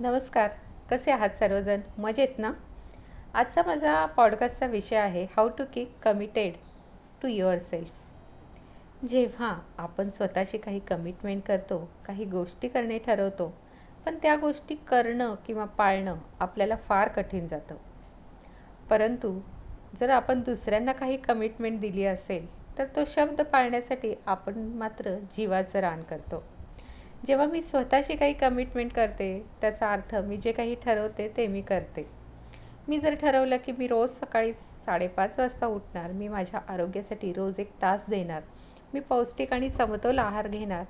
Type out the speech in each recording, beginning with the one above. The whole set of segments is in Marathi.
नमस्कार. कसे आहात सर्वजण? मजेत ना? आजचा माझा पॉडकास्टचा विषय आहे how to keep committed to yourself जेव्हा आपण स्वतःशी काही कमिटमेंट करतो काही गोष्टी करणे ठरवतो पण त्या गोष्टी करणं किंवा पाळणं आपल्याला फार कठीण जातं. परंतु जर आपण दुसऱ्यांना काही कमिटमेंट दिली असेल तर तो शब्द पाळण्यासाठी आपण मात्र जीवाचं रान करतो. जेव्हा मी स्वतःशी काही कमिटमेंट करते त्याचा अर्थ मी जे काही ठरवते ते मी करते. मी जर ठरवलं की मी रोज सकाळी साडेपाच वाजता उठणार मी माझ्या आरोग्यासाठी रोज एक तास देणार मी पौष्टिक आणि समतोल आहार घेणार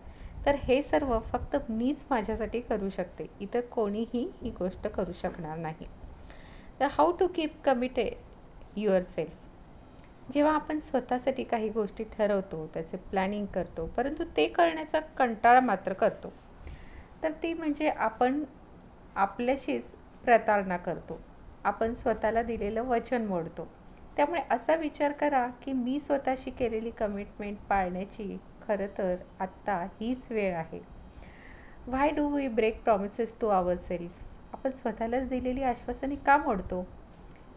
तर हे सर्व फक्त मीच माझ्यासाठी करू शकते. इतर कोणीही ही गोष्ट करू शकणार नाही. तर how to keep committed yourself जेव्हा आपण स्वतःसाठी काही गोष्टी ठरवतो त्याचे प्लॅनिंग करतो परंतु ते करण्याचा कंटाळा मात्र करतो. तर ती म्हणजे आपण आपल्याशीच प्रतारणा करतो. आपण स्वतःला दिलेलं वचन मोडतो. त्यामुळे असा विचार करा की मी स्वतःशी केलेली कमिटमेंट पाळण्याची खरं तर आत्ता हीच वेळ आहे. Why do we break promises to our self आपण स्वतःलाच दिलेली आश्वासने का मोडतो?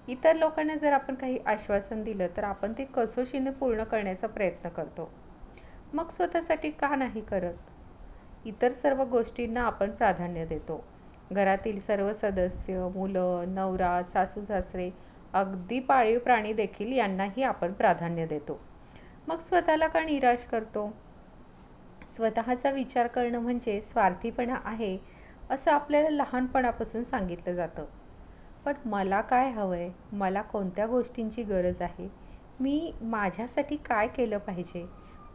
इतर लोकांना जर आपण काही आश्वासन दिलं तर आपण ते कसोशीने पूर्ण करण्याचा प्रयत्न करतो. मग स्वतःसाठी का नाही करत? इतर सर्व गोष्टींना आपण प्राधान्य देतो. घरातील सर्व सदस्य मुलं नवरा सासू सासरे अगदी पाळीव प्राणी देखील यांनाही आपण प्राधान्य देतो. मग स्वतःला का निराश करतो? स्वतःचा विचार करणं म्हणजे स्वार्थीपणा आहे असं आपल्याला लहानपणापासून सांगितलं जातं. पण मला काय हवं आहे मला कोणत्या गोष्टींची गरज आहे? मी माझ्यासाठी काय केलं पाहिजे?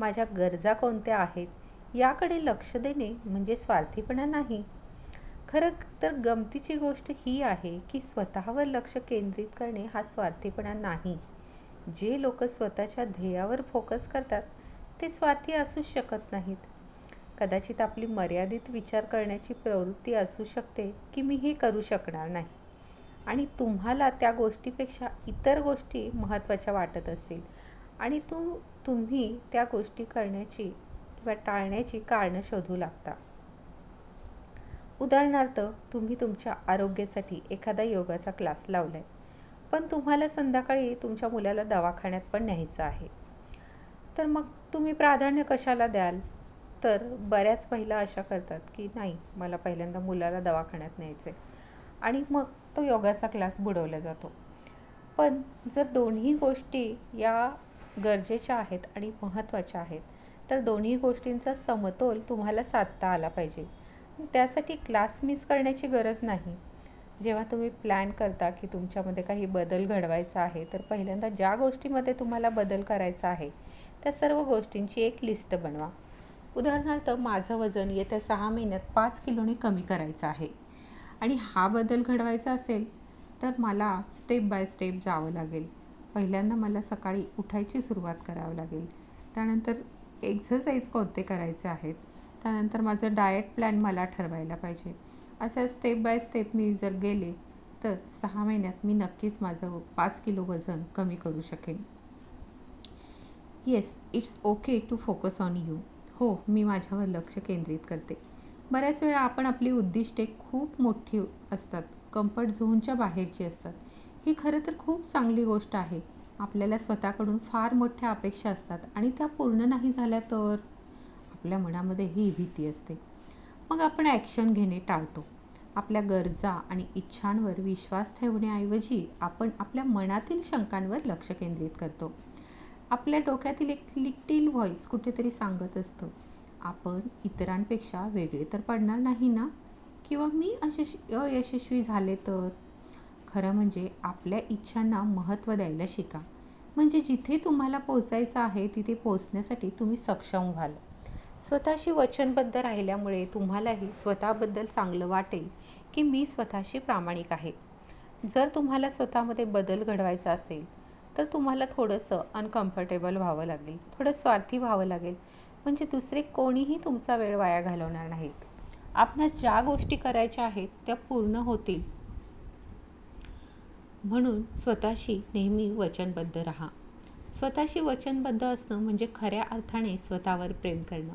माझ्या गरजा कोणत्या आहेत? याकडे लक्ष देणे म्हणजे स्वार्थीपणा नाही. खरं तर गमतीची गोष्ट ही आहे की स्वतःवर लक्ष केंद्रित करणे हा स्वार्थीपणा नाही. जे लोक स्वतःच्या ध्येयावर फोकस करतात ते स्वार्थी असू शकत नाहीत. कदाचित आपली मर्यादित विचार करण्याची प्रवृत्ती असू शकते की मी हे करू शकणार नाही. आणि तुम्हाला त्या गोष्टीपेक्षा इतर गोष्टी महत्त्वाच्या वाटत असतील. आणि तुम तुम्ही त्या गोष्टी करण्याची किंवा टाळण्याची कारणं शोधू लागता. उदाहरणार्थ तुम्ही तुमच्या आरोग्यासाठी एखादा योगाचा क्लास लावला आहे पण तुम्हाला संध्याकाळी तुमच्या मुलाला दवाखान्यात पण न्यायचं आहे. तर मग तुम्ही प्राधान्य कशाला द्याल? तर बऱ्याच महिला अशा करतात की नाही मला पहिल्यांदा मुलाला दवाखान्यात न्यायचं आहे आणि मग तो योगाचा क्लास बुडवला जातो. पण जर दोन्ही गोष्टी या गरजेच्या आहेत आणि महत्त्वाच्या आहेत तर दोन्ही गोष्टींचा समतोल तुम्हाला साधता आला पाहिजे. त्यासाठी क्लास मिस करण्याची गरज नाही. जेव्हा तुम्ही प्लॅन करता की तुमच्यामध्ये काही बदल घडवायचा आहे तर पहिल्यांदा ज्या गोष्टीमध्ये तुम्हाला बदल करायचा आहे त्या सर्व गोष्टींची एक लिस्ट बनवा. उदाहरणार्थ माझं वजन येत्या सहा महिन्यात पाच किलोने कमी करायचं आहे. आणि हा बदल घडवायचा असेल तर मला स्टेप बाय स्टेप जावं लागेल. पहिल्यांदा मला सकाळी उठायची सुरुवात करावी लागेल. त्यानंतर एक्झरसाईज कोणते करायचे आहेत? त्यानंतर माझं डाएट प्लॅन मला ठरवायला पाहिजे. असं स्टेप बाय स्टेप मी जर गेले तर सहा महिन्यात मी नक्कीच माझं पाच किलो वजन कमी करू शकेन. Yes it's okay to focus on you हो मी माझ्यावर लक्ष केंद्रित करते. बऱ्याच वेळा आपण आपली उद्दिष्टे खूप मोठी असतात कम्फर्ट झोनच्या बाहेरची असतात. ही खरं तर खूप चांगली गोष्ट आहे. आपल्याला स्वतःकडून फार मोठ्या अपेक्षा असतात आणि त्या पूर्ण नाही झाल्या तर? आपल्या मनामध्ये ही भीती असते. मग आपण ॲक्शन घेणे टाळतो. आपल्या गरजा आणि इच्छांवर विश्वास ठेवण्याऐवजी आपण आपल्या मनातील शंकांवर लक्ष केंद्रित करतो. आपल्या डोक्यातील एक लिटिल व्हॉईस कुठेतरी सांगत असतं. आपण इतरांपेक्षा वेगळे तर पडणार नाही ना? किंवा मी अशश अयशस्वी झाले तर? खरं म्हणजे आपल्या इच्छांना महत्त्व द्यायला शिका. म्हणजे जिथे तुम्हाला पोचायचं आहे तिथे पोचण्यासाठी तुम्ही सक्षम व्हाल. स्वतःशी वचनबद्ध राहिल्यामुळे तुम्हालाही स्वतःबद्दल चांगलं वाटेल की मी स्वतःशी प्रामाणिक आहे. जर तुम्हाला स्वतःमध्ये बदल घडवायचा असेल तर तुम्हाला थोडंसं अनकम्फर्टेबल व्हावं लागेल. थोडं स्वार्थी व्हावं लागेल. म्हणजे दुसरे कोणीही तुमचा वेळ वाया घालवणार नाहीत. आपणास ज्या गोष्टी करायच्या आहेत त्या पूर्ण होतील. म्हणून स्वतःशी नेहमी वचनबद्ध राहा. स्वतःशी वचनबद्ध असणं म्हणजे खऱ्या अर्थाने स्वतःवर प्रेम करणं.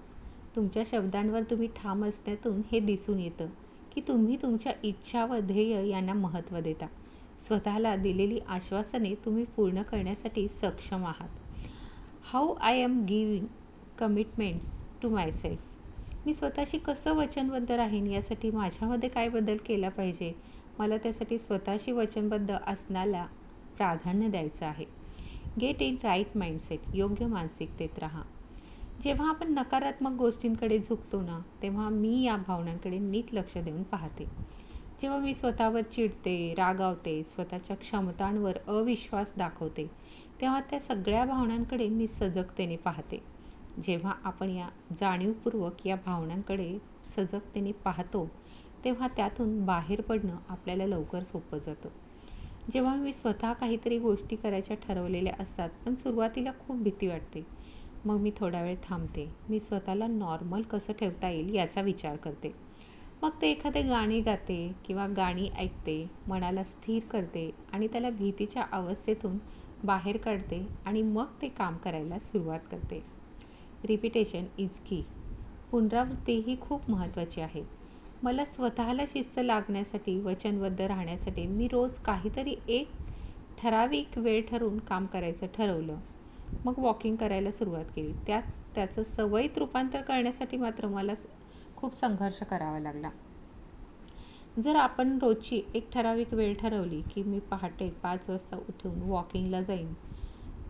तुमच्या शब्दांवर तुम्ही ठाम असण्यातून हे दिसून येतं की तुम्ही तुमच्या इच्छा व ध्येय यांना महत्त्व देता. स्वतःला दिलेली आश्वासने तुम्ही पूर्ण करण्यासाठी सक्षम आहात. How I am giving commitments to myself मी स्वतःशी कसं वचनबद्ध राहीन? यासाठी माझ्यामध्ये काय बदल केला पाहिजे? मला त्यासाठी स्वतःशी वचनबद्ध असण्याला प्राधान्य द्यायचं आहे. गेट इन राईट माइंडसेट योग्य मानसिकतेत राहा. जेव्हा आपण नकारात्मक गोष्टींकडे झुकतो ना तेव्हा मी या भावनांकडे नीट लक्ष देऊन पाहते. जेव्हा मी स्वतःवर चिडते रागावते स्वतःच्या क्षमतांवर अविश्वास दाखवते तेव्हा त्या सगळ्या भावनांकडे मी सजगतेने पाहते. जेव्हा आपण या जाणीवपूर्वक या भावनांकडे सजगतेने पाहतो तेव्हा त्यातून बाहेर पडणं आपल्याला लवकर सोपं जातं. जेव्हा मी स्वतः काहीतरी गोष्टी करायच्या ठरवलेल्या असतात पण सुरुवातीला खूप भीती वाटते. मग मी थोडा वेळ थांबते. मी स्वतःला नॉर्मल कसं ठेवता येईल याचा विचार करते. मग ते एखादे गाणे गाते किंवा गाणी ऐकते मनाला स्थिर करते आणि त्याला भीतीच्या अवस्थेतून बाहेर काढते आणि मग ते काम करायला सुरुवात करते. रिपिटेशन इज की पुनरावृत्ती ही खूप महत्त्वाची आहे. मला स्वतःला शिस्त लागण्यासाठी वचनबद्ध राहण्यासाठी मी रोज काहीतरी एक ठराविक वेळ ठरवून काम करायचं ठरवलं. मग वॉकिंग करायला सुरुवात केली. त्याच त्याचं सवयीत रूपांतर करण्यासाठी मात्र मला खूप संघर्ष करावा लागला. जर आपण रोजची एक ठराविक वेळ ठरवली की मी पहाटे पाच वाजता उठून वॉकिंगला जाईन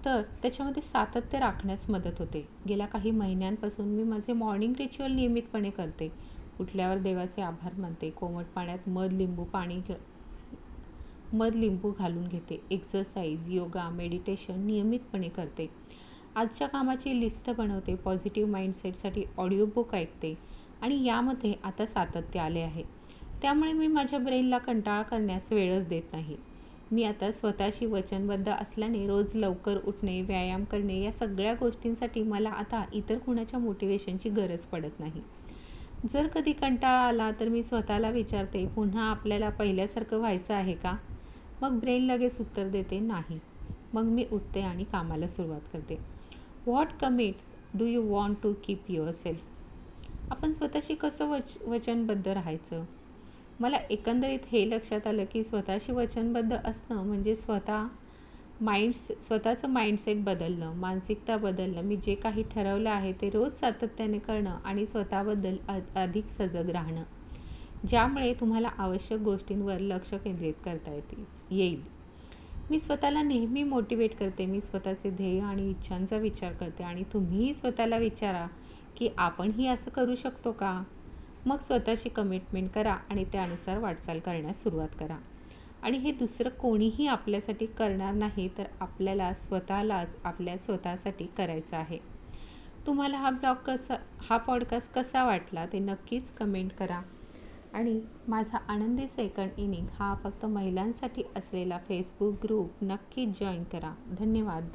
तर त्याच्यामध्ये सातत्य राखण्यास मदत होते. गेल्या काही महिन्यांपासून मी माझे मॉर्निंग रिच्युअल नियमितपणे करते. उठल्यावर देवाचे आभार मानते. कोमट पाण्यात मध लिंबू पाणी घ मध लिंबू घालून घेते. एक्सरसाइज योगा मेडिटेशन नियमितपणे करते. आजच्या कामाची लिस्ट बनवते. पॉझिटिव्ह माइंडसेटसाठी ऑडिओ बुक ऐकते. आणि यामध्ये आता सातत्य आले आहे. त्यामुळे मी माझ्या ब्रेनला कंटाळा करण्यास वेळच देत नाही. मी आता स्वतःशी वचनबद्ध असल्याने रोज लवकर उठणे व्यायाम करणे या सगळ्या गोष्टींसाठी मला आता इतर कुणाच्या मोटिवेशनची गरज पडत नाही. जर कधी कंटाळा आला तर मी स्वतःला विचारते पुन्हा आपल्याला पहिल्यासारखं व्हायचं आहे का? मग ब्रेन लगेच उत्तर देते नाही. मग मी उठते आणि कामाला सुरुवात करते. What commits do you want to keep yourself आपण स्वतःशी कसं वच वचनबद्ध राहायचं? मला एकंदरीत हे लक्षात आलं की स्वतःशी वचनबद्ध असणं म्हणजे स्वतः माइंड स्वतःचं माइंडसेट बदलणं मानसिकता बदलणं मी जे काही ठरवलं आहे ते रोज सातत्याने करणं आणि स्वतःबद्दल अधिक सजग राहणं. ज्यामुळे तुम्हाला आवश्यक गोष्टींवर लक्ष केंद्रित करता येतील येईल. मी स्वतःला नेहमी मोटिवेट करते मी स्वतःचे ध्येय आणि इच्छांचा विचार करते आणि तुम्हीही स्वतःला विचारा की आपणही असं करू शकतो का? मग स्वतःशी कमिटमेंट करा आणि त्यानुसार वाटचाल करण्यास सुरुवात करा. आणि हे दुसरं कोणीही आपल्यासाठी करणार नाही तर आपल्याला स्वतःलाच आपल्या स्वतःसाठी करायचं आहे. तुम्हाला हा ब्लॉग कसा हा पॉडकास्ट कसा वाटला ते नक्कीच कमेंट करा. आणि माझा आनंदी सेकंड इनिंग हा फक्त महिलांसाठी असलेला फेसबुक ग्रुप नक्कीच जॉईन करा. धन्यवाद.